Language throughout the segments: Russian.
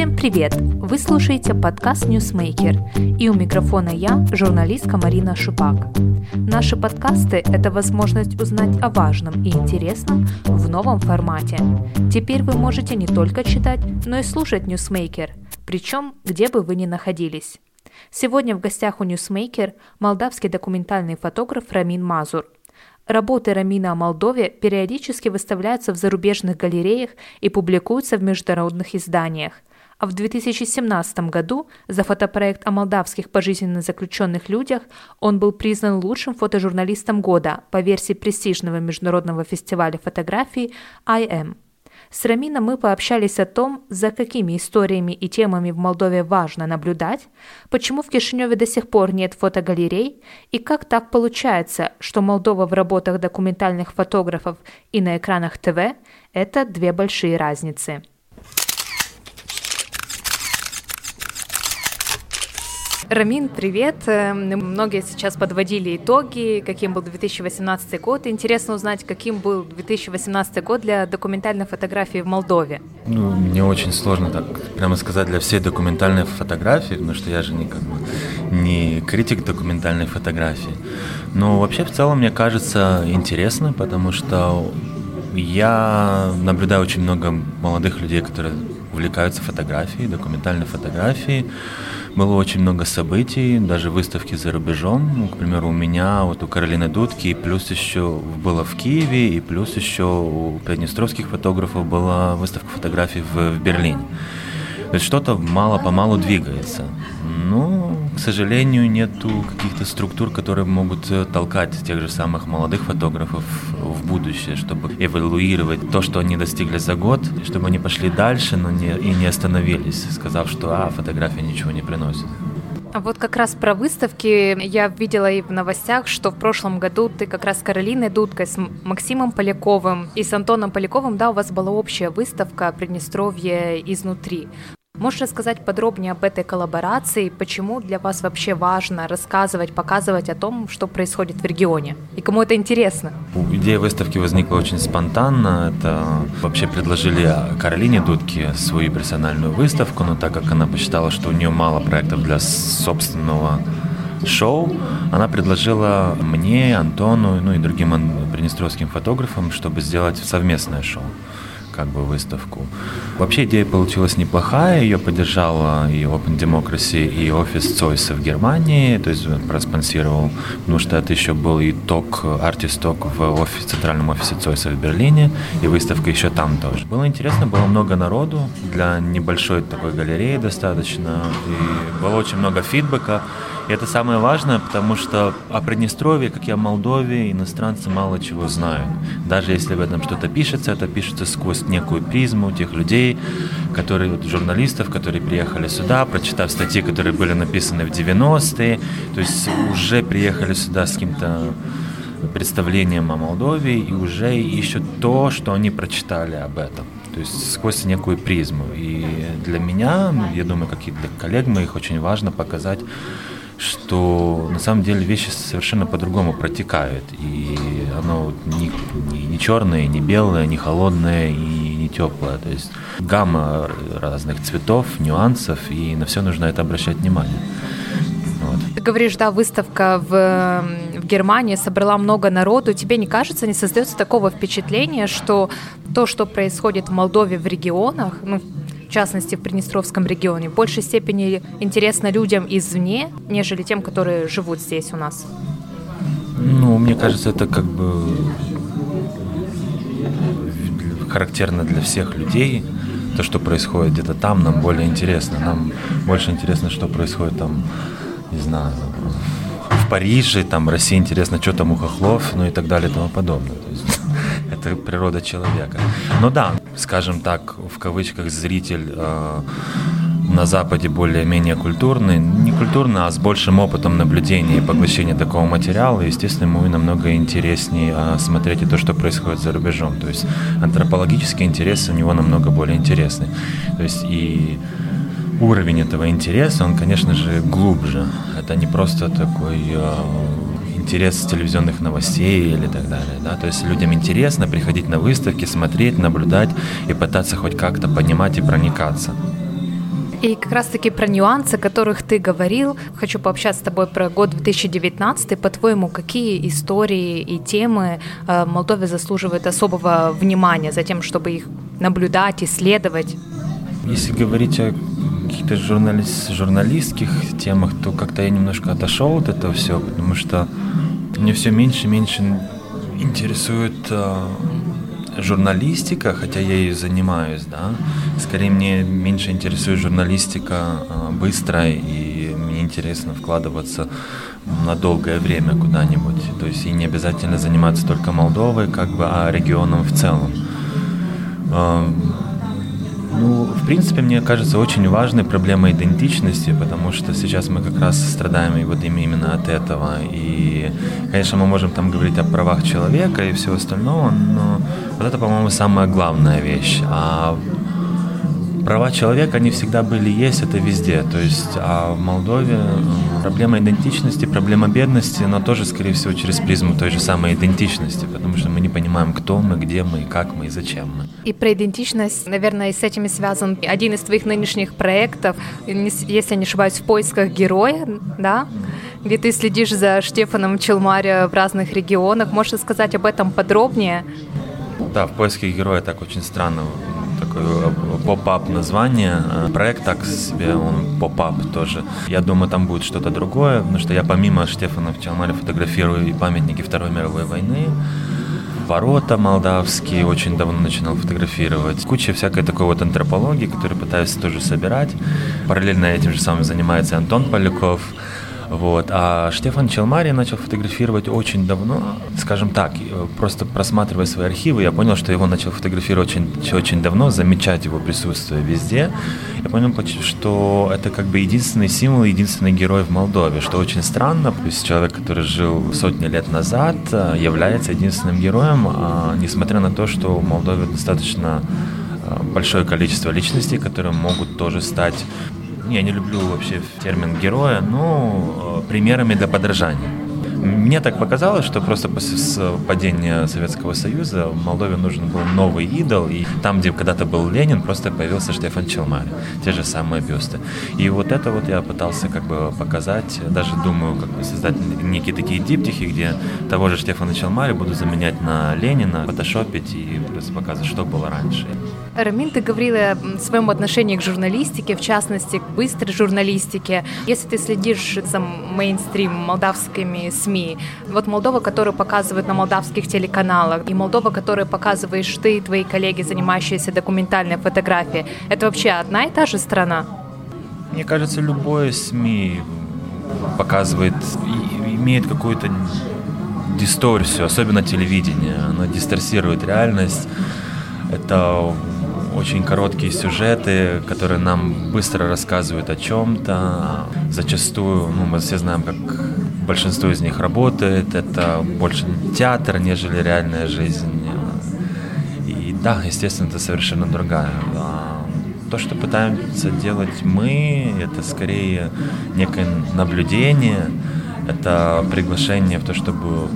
Всем привет! Вы слушаете подкаст «NewsMaker» и у микрофона я, журналистка Марина Шупак. Наши подкасты – это возможность узнать о важном и интересном в новом формате. Теперь вы можете не только читать, но и слушать «NewsMaker», причем где бы вы ни находились. Сегодня в гостях у «NewsMaker» молдавский документальный фотограф Рамин Мазур – Работы Рамина о Молдове периодически выставляются в зарубежных галереях и публикуются в международных изданиях. А в 2017 году за фотопроект о молдавских пожизненно заключенных людях он был признан лучшим фотожурналистом года по версии престижного международного фестиваля фотографии IM. С Рамином мы пообщались о том, за какими историями и темами в Молдове важно наблюдать, почему в Кишиневе до сих пор нет фотогалерей и как так получается, что Молдова в работах документальных фотографов и на экранах ТВ – это две большие разницы. Рамин, привет. Эм, многие сейчас подводили итоги, каким был 2018 год. Интересно узнать, каким был 2018 год для документальной фотографии в Молдове. Ну, мне очень сложно так прямо сказать для всей документальной фотографии, потому что я же не, как бы, не критик документальной фотографии. Но вообще в целом мне кажется интересно, потому что я наблюдаю очень много молодых людей, которые увлекаются фотографией, документальной фотографией. Было очень много событий, даже выставки за рубежом. Ну, к примеру, у меня, вот у Каролины Дудки, и плюс еще было в Киеве, и плюс еще у приднестровских фотографов была выставка фотографий в, в Берлине. То есть что-то мало-помалу двигается. Ну, к сожалению, нету каких-то структур, которые могут э, толкать тех же самых молодых фотографов в будущее, чтобы эволюировать то, что они достигли за год, чтобы они пошли дальше, но не, и не остановились, сказав, что а, фотография ничего не приносит. А вот как раз про выставки я видела и в новостях, что в прошлом году ты как раз с Каролиной Дудкой, с Максимом Поляковым и с Антоном Поляковым, да, у вас была общая выставка «Приднестровье изнутри». Можешь рассказать подробнее об этой коллаборации, почему для вас вообще важно рассказывать, показывать о том, что происходит в регионе, и кому это интересно? Идея выставки возникла очень спонтанно. Это вообще предложили Каролине Дудке свою персональную выставку, но так как она посчитала, что у нее мало проектов для собственного шоу, она предложила мне, Антону, ну и другим приднестровским фотографам, чтобы сделать совместное шоу как бы выставку. Вообще идея получилась неплохая, ее поддержала и Open Democracy, и офис Цойса в Германии, то есть проспонсировал, потому что это еще был и ток, артисток в офис, центральном офисе Цойса в Берлине, и выставка еще там тоже. Было интересно, было много народу, для небольшой такой галереи достаточно, и было очень много фидбэка, и это самое важное, потому что о Приднестровье, как и о Молдове, иностранцы мало чего знают. Даже если в этом что-то пишется, это пишется сквозь некую призму тех людей, которые, вот, журналистов, которые приехали сюда, прочитав статьи, которые были написаны в 90-е, то есть уже приехали сюда с каким-то представлением о Молдове и уже ищут то, что они прочитали об этом. То есть сквозь некую призму. И для меня, ну, я думаю, как и для коллег моих, очень важно показать что на самом деле вещи совершенно по-другому протекают. И оно не, не, не черное, не белое, не холодное и не теплое. То есть гамма разных цветов, нюансов, и на все нужно это обращать внимание. Вот. Ты говоришь, да, выставка в, в Германии собрала много народу. Тебе не кажется, не создается такого впечатления, что то, что происходит в Молдове в регионах, ну, в частности в Приднестровском регионе, в большей степени интересно людям извне, нежели тем, которые живут здесь у нас? Ну, мне кажется, это как бы характерно для всех людей. То, что происходит где-то там, нам более интересно. Нам больше интересно, что происходит там, не знаю, в Париже, там, России интересно, что там у хохлов, ну и так далее и тому подобное. То есть, это природа человека. Но да, скажем так, в кавычках, зритель э, на Западе более-менее культурный, не культурный, а с большим опытом наблюдения и поглощения такого материала, естественно, ему намного интереснее э, смотреть и то, что происходит за рубежом. То есть антропологический интерес у него намного более интересный. То есть и уровень этого интереса, он, конечно же, глубже. Это не просто такой э, интерес телевизионных новостей или так далее. Да? То есть людям интересно приходить на выставки, смотреть, наблюдать и пытаться хоть как-то понимать и проникаться. И как раз-таки про нюансы, о которых ты говорил, хочу пообщаться с тобой про год 2019. По-твоему, какие истории и темы э, Молдове заслуживают особого внимания за тем, чтобы их наблюдать, исследовать? Если говорить о каких-то журналист, журналистских темах, то как-то я немножко отошел от этого всего, потому что мне все меньше и меньше интересует э, журналистика, хотя я ею занимаюсь, да. Скорее мне меньше интересует журналистика э, быстрая, и мне интересно вкладываться на долгое время куда-нибудь. То есть и не обязательно заниматься только Молдовой, как бы, а регионом в целом. Э, ну, в принципе, мне кажется, очень важной проблема идентичности, потому что сейчас мы как раз страдаем и вот именно от этого. И, конечно, мы можем там говорить о правах человека и все остальное, но вот это, по-моему, самая главная вещь. А права человека, они всегда были, есть, это везде. То есть, а в Молдове проблема идентичности, проблема бедности, она тоже, скорее всего, через призму той же самой идентичности, потому что мы не понимаем, кто мы, где мы, как мы и зачем мы. И про идентичность, наверное, с этим и связан один из твоих нынешних проектов, если я не ошибаюсь, в поисках героя, да? где ты следишь за Штефаном Челмаря в разных регионах. Можешь сказать об этом подробнее? Да, в поиске героя так очень странно такое поп-ап название. Проект так себе, он поп-ап тоже. Я думаю, там будет что-то другое, потому что я помимо Штефана в Челмаре фотографирую и памятники Второй мировой войны, ворота молдавские очень давно начинал фотографировать. Куча всякой такой вот антропологии, которую пытаюсь тоже собирать. Параллельно этим же самым занимается Антон Поляков. Вот. А Штефан Челмари начал фотографировать очень давно, скажем так, просто просматривая свои архивы, я понял, что его начал фотографировать очень, очень давно, замечать его присутствие везде. Я понял, что это как бы единственный символ, единственный герой в Молдове, что очень странно. То есть человек, который жил сотни лет назад, является единственным героем, а несмотря на то, что в Молдове достаточно а, большое количество личностей, которые могут тоже стать я не люблю вообще термин героя, но э, примерами для подражания. Мне так показалось, что просто после падения Советского Союза в Молдове нужен был новый идол, и там, где когда-то был Ленин, просто появился Штефан Челмари, те же самые бюсты. И вот это вот я пытался как бы показать, даже думаю, как бы создать некие такие диптихи, где того же Штефана Челмари буду заменять на Ленина, фотошопить и просто показывать, что было раньше. Рамин, ты говорила о своем отношении к журналистике, в частности, к быстрой журналистике. Если ты следишь за мейнстрим молдавскими СМИ, СМИ. Вот Молдова, которую показывают на молдавских телеканалах, и Молдова, которую показываешь ты и твои коллеги, занимающиеся документальной фотографией, это вообще одна и та же страна? Мне кажется, любое СМИ показывает, имеет какую-то дисторсию, особенно телевидение. Оно дисторсирует реальность. Это очень короткие сюжеты, которые нам быстро рассказывают о чем-то. Зачастую, ну, мы все знаем, как большинство из них работает. Это больше театр, нежели реальная жизнь. И да, естественно, это совершенно другая. А то, что пытаемся делать мы, это скорее некое наблюдение, это приглашение в то, чтобы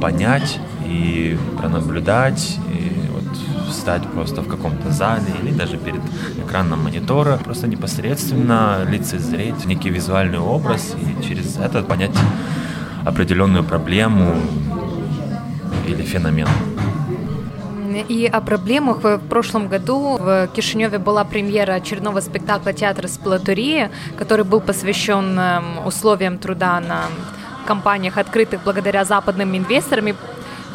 понять и пронаблюдать, встать просто в каком-то зале или даже перед экраном монитора, просто непосредственно лицезреть некий визуальный образ и через это понять определенную проблему или феномен. И о проблемах в прошлом году в Кишиневе была премьера очередного спектакля театра «Сплатория», который был посвящен эм, условиям труда на компаниях, открытых благодаря западным инвесторам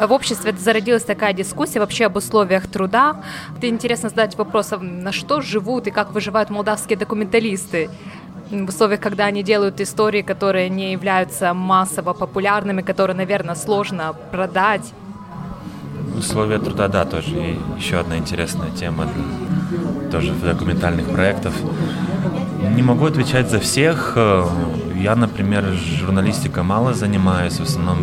в обществе зародилась такая дискуссия вообще об условиях труда. Это интересно задать вопрос, а на что живут и как выживают молдавские документалисты в условиях, когда они делают истории, которые не являются массово популярными, которые, наверное, сложно продать. Условия труда, да, тоже и еще одна интересная тема тоже документальных проектов. Не могу отвечать за всех. Я, например, журналистикой мало занимаюсь, в основном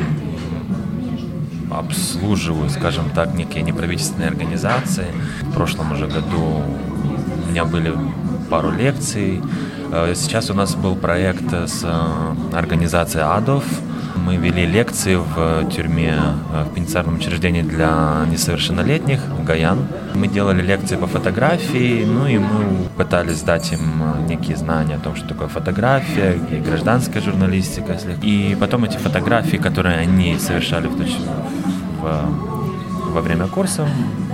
обслуживаю, скажем так, некие неправительственные организации. В прошлом уже году у меня были пару лекций. Э, сейчас у нас был проект с э, организацией АДОВ. мы вели лекции в тюрьме, э, в пенитенциарном учреждении для несовершеннолетних, Гаян. Мы делали лекции по фотографии, ну и мы пытались дать им некие знания о том, что такое фотография и гражданская журналистика. И потом эти фотографии, которые они совершали в, во время курса,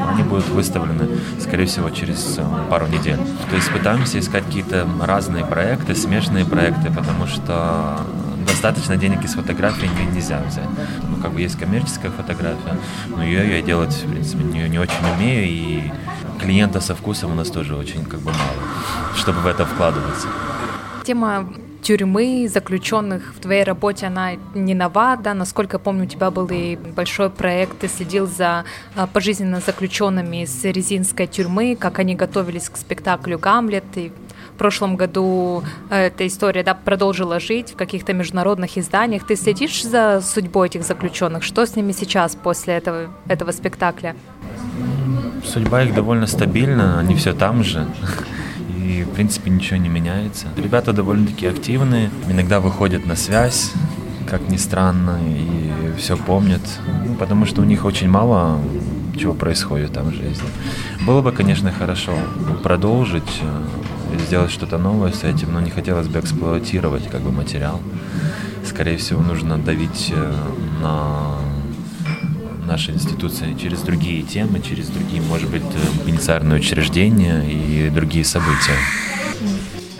они будут выставлены, скорее всего, через э, пару недель. То есть пытаемся искать какие-то разные проекты, смежные проекты, потому что достаточно денег из фотографии нельзя взять. Ну, как бы есть коммерческая фотография, но ее я делать, в принципе, не, не очень умею, и клиента со вкусом у нас тоже очень как бы мало, чтобы в это вкладываться. Тема тюрьмы, заключенных в твоей работе, она не нова, да, насколько я помню, у тебя был и большой проект, ты следил за а, пожизненно заключенными из резинской тюрьмы, как они готовились к спектаклю «Гамлет», и в прошлом году э, эта история да, продолжила жить в каких-то международных изданиях. Ты следишь за судьбой этих заключенных? Что с ними сейчас после этого, этого спектакля? Судьба их довольно стабильна, они все там же и, в принципе, ничего не меняется. Ребята довольно-таки активные, иногда выходят на связь, как ни странно, и все помнят, ну, потому что у них очень мало чего происходит там в жизни. Было бы, конечно, хорошо продолжить, э, сделать что-то новое с этим, но не хотелось бы эксплуатировать как бы материал. Скорее всего, нужно давить э, на нашей институции через другие темы, через другие, может быть, э, пенитенциарные учреждения и другие события.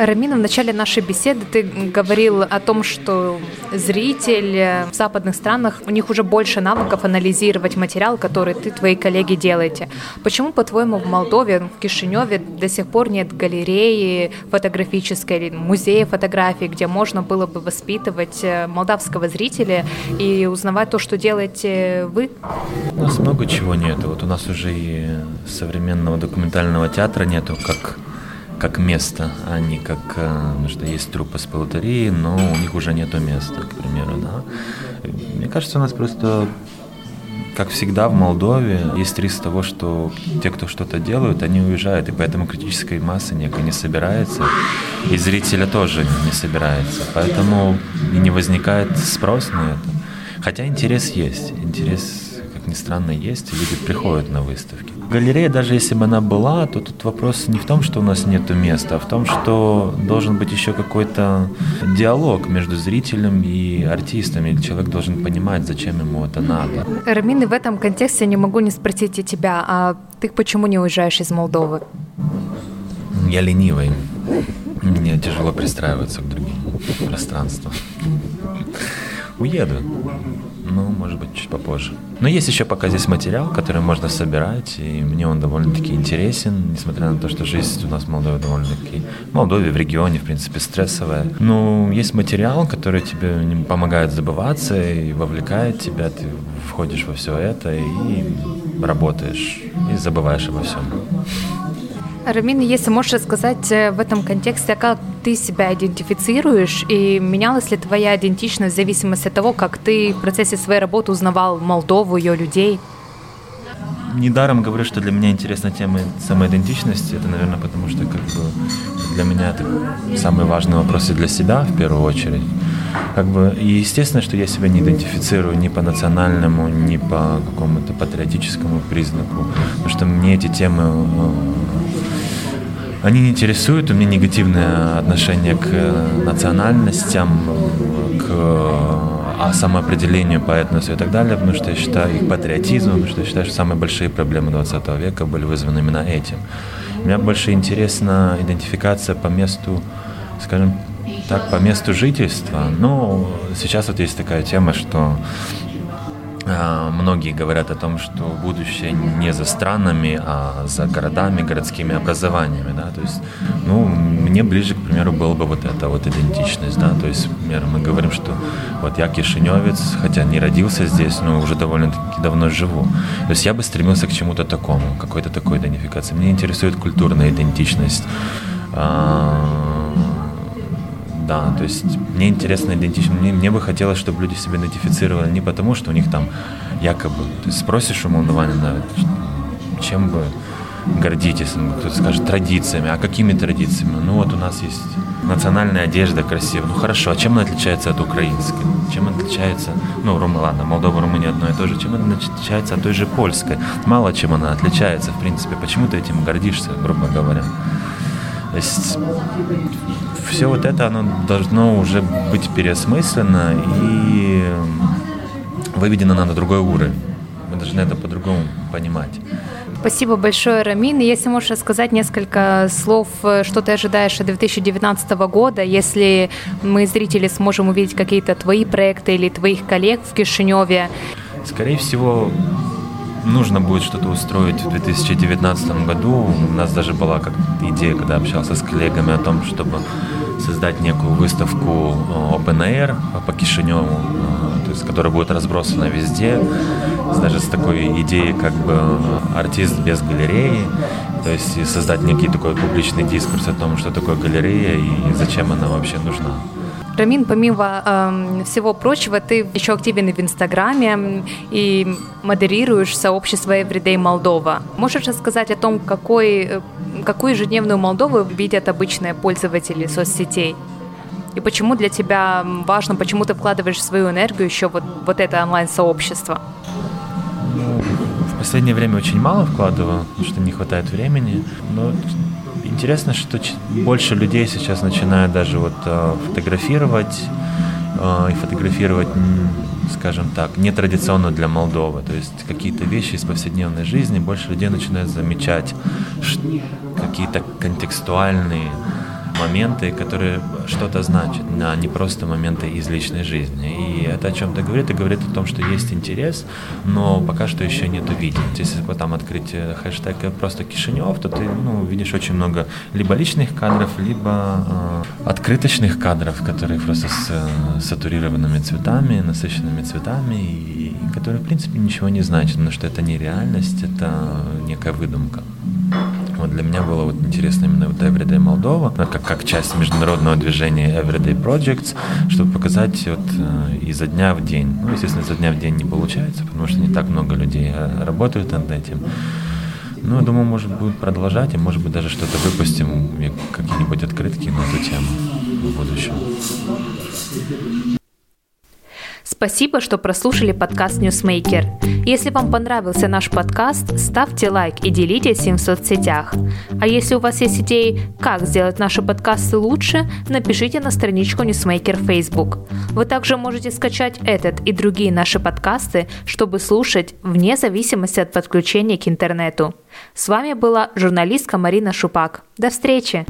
Рамина, в начале нашей беседы ты говорил о том, что зритель в западных странах, у них уже больше навыков анализировать материал, который ты, твои коллеги делаете. Почему, по-твоему, в Молдове, в Кишиневе до сих пор нет галереи фотографической или музея фотографий, где можно было бы воспитывать э, молдавского зрителя и узнавать то, что делаете вы? У нас много чего нет. Вот у нас уже и современного документального театра нету, как как место, а не как, э, ну, что есть труппа с полутории, но у них уже нету места, к примеру, да. Мне кажется, у нас просто как всегда в Молдове есть риск того, что те, кто что-то делают, они уезжают, и поэтому критической массы некой не собирается, и зрителя тоже не собирается, поэтому и не возникает спрос на это. Хотя интерес есть, интерес как ни странно, есть, и люди приходят на выставки. Галерея, даже если бы она была, то тут вопрос не в том, что у нас нет места, а в том, что должен быть еще какой-то диалог между зрителем и артистом, и человек должен понимать, зачем ему это надо. Рамин, в этом контексте не могу не спросить и тебя, а ты почему не уезжаешь из Молдовы? Я ленивый. Мне тяжело пристраиваться к другим пространствам. Уеду. Ну, может быть, чуть попозже. Но есть еще пока здесь материал, который можно собирать, и мне он довольно-таки интересен, несмотря на то, что жизнь у нас в Молдове довольно-таки... Молдове, в регионе, в принципе, стрессовая. Ну, есть материал, который тебе помогает забываться и вовлекает тебя, ты входишь во все это и работаешь, и забываешь обо всем. Рамин, если можешь рассказать э, в этом контексте, как ты себя идентифицируешь и менялась ли твоя идентичность в зависимости от того, как ты в процессе своей работы узнавал Молдову, ее людей? Недаром говорю, что для меня интересна тема самоидентичности. Это, наверное, потому что как бы для меня это самый важный вопрос и для себя в первую очередь. Как бы, и естественно, что я себя не идентифицирую ни по национальному, ни по какому-то патриотическому признаку, потому что мне эти темы э, они не интересуют, у меня негативное отношение к э, национальностям, к а самоопределению по этносу и так далее, потому что я считаю их патриотизмом, потому что я считаю, что самые большие проблемы 20 века были вызваны именно этим. Мне больше интересна идентификация по месту, скажем так, по месту жительства. Но сейчас вот есть такая тема, что многие говорят о том, что будущее не за странами, а за городами, городскими образованиями, да, то есть, ну, мне ближе, к примеру, было бы вот эта вот идентичность, да, то есть, например, мы говорим, что вот я кишиневец, хотя не родился здесь, но уже довольно-таки давно живу, то есть я бы стремился к чему-то такому, какой-то такой идентификации. Мне интересует культурная идентичность, а, да, то есть мне интересно идентично, мне, мне бы хотелось, чтобы люди себя идентифицировали не потому, что у них там якобы, ты спросишь у молдаванина, чем бы гордитесь, кто-то скажет традициями. А какими традициями? Ну вот у нас есть национальная одежда красивая. Ну хорошо, а чем она отличается от украинской? Чем отличается, ну, Рум, ладно, Молдова, Румыния одно и то же. Чем она отличается от той же польской? Мало чем она отличается, в принципе. Почему ты этим гордишься, грубо говоря? То есть все вот это, оно должно уже быть переосмысленно и выведено на другой уровень. Мы должны это по-другому понимать. Спасибо большое, Рамин. Если можешь рассказать несколько слов, э, что ты ожидаешь от 2019 года, если мы, зрители, сможем увидеть какие-то твои проекты или твоих коллег в Кишиневе? Скорее всего, нужно будет что-то устроить в 2019 году. У нас даже была как идея, когда общался с коллегами о том, чтобы создать некую выставку э, Open Air по Кишиневу, э, то есть, которая будет разбросана везде, даже с такой идеей, как бы артист без галереи, то есть создать некий такой публичный дискурс о том, что такое галерея и зачем она вообще нужна. Рамин, помимо э, всего прочего, ты еще активен в Инстаграме и модерируешь сообщество Everyday Молдова. Можешь рассказать о том, какой, э, какую ежедневную Молдову видят обычные пользователи соцсетей? И почему для тебя важно, почему ты вкладываешь свою энергию еще вот, вот это онлайн-сообщество? Ну, в последнее время очень мало вкладываю, потому что не хватает времени. Но интересно, что больше людей сейчас начинают даже вот э, фотографировать э, и фотографировать, скажем так, нетрадиционно для Молдовы. То есть какие-то вещи из повседневной жизни больше людей начинают замечать какие-то контекстуальные моменты, которые что-то значат, а не просто моменты из личной жизни. И это о чем-то говорит, и говорит о том, что есть интерес, но пока что еще нету видео. Если потом открыть э, хэштег просто Кишинев, то ты ну, видишь очень много либо личных кадров, либо э, открыточных кадров, которые просто с э, сатурированными цветами, насыщенными цветами, и, и которые, в принципе, ничего не значат, потому что это не реальность, это некая выдумка. Для меня было вот интересно именно вот Everyday Молдова, как, как часть международного движения Everyday Projects, чтобы показать вот э, изо дня в день. Ну, естественно, изо дня в день не получается, потому что не так много людей э, работают над этим. Ну, я думаю, может, будет продолжать, и, может быть, даже что-то выпустим, какие-нибудь открытки на эту тему в будущем. Спасибо, что прослушали подкаст Newsmaker. Если вам понравился наш подкаст, ставьте лайк и делитесь им в соцсетях. А если у вас есть идеи, как сделать наши подкасты лучше, напишите на страничку Newsmaker в Facebook. Вы также можете скачать этот и другие наши подкасты, чтобы слушать вне зависимости от подключения к интернету. С вами была журналистка Марина Шупак. До встречи!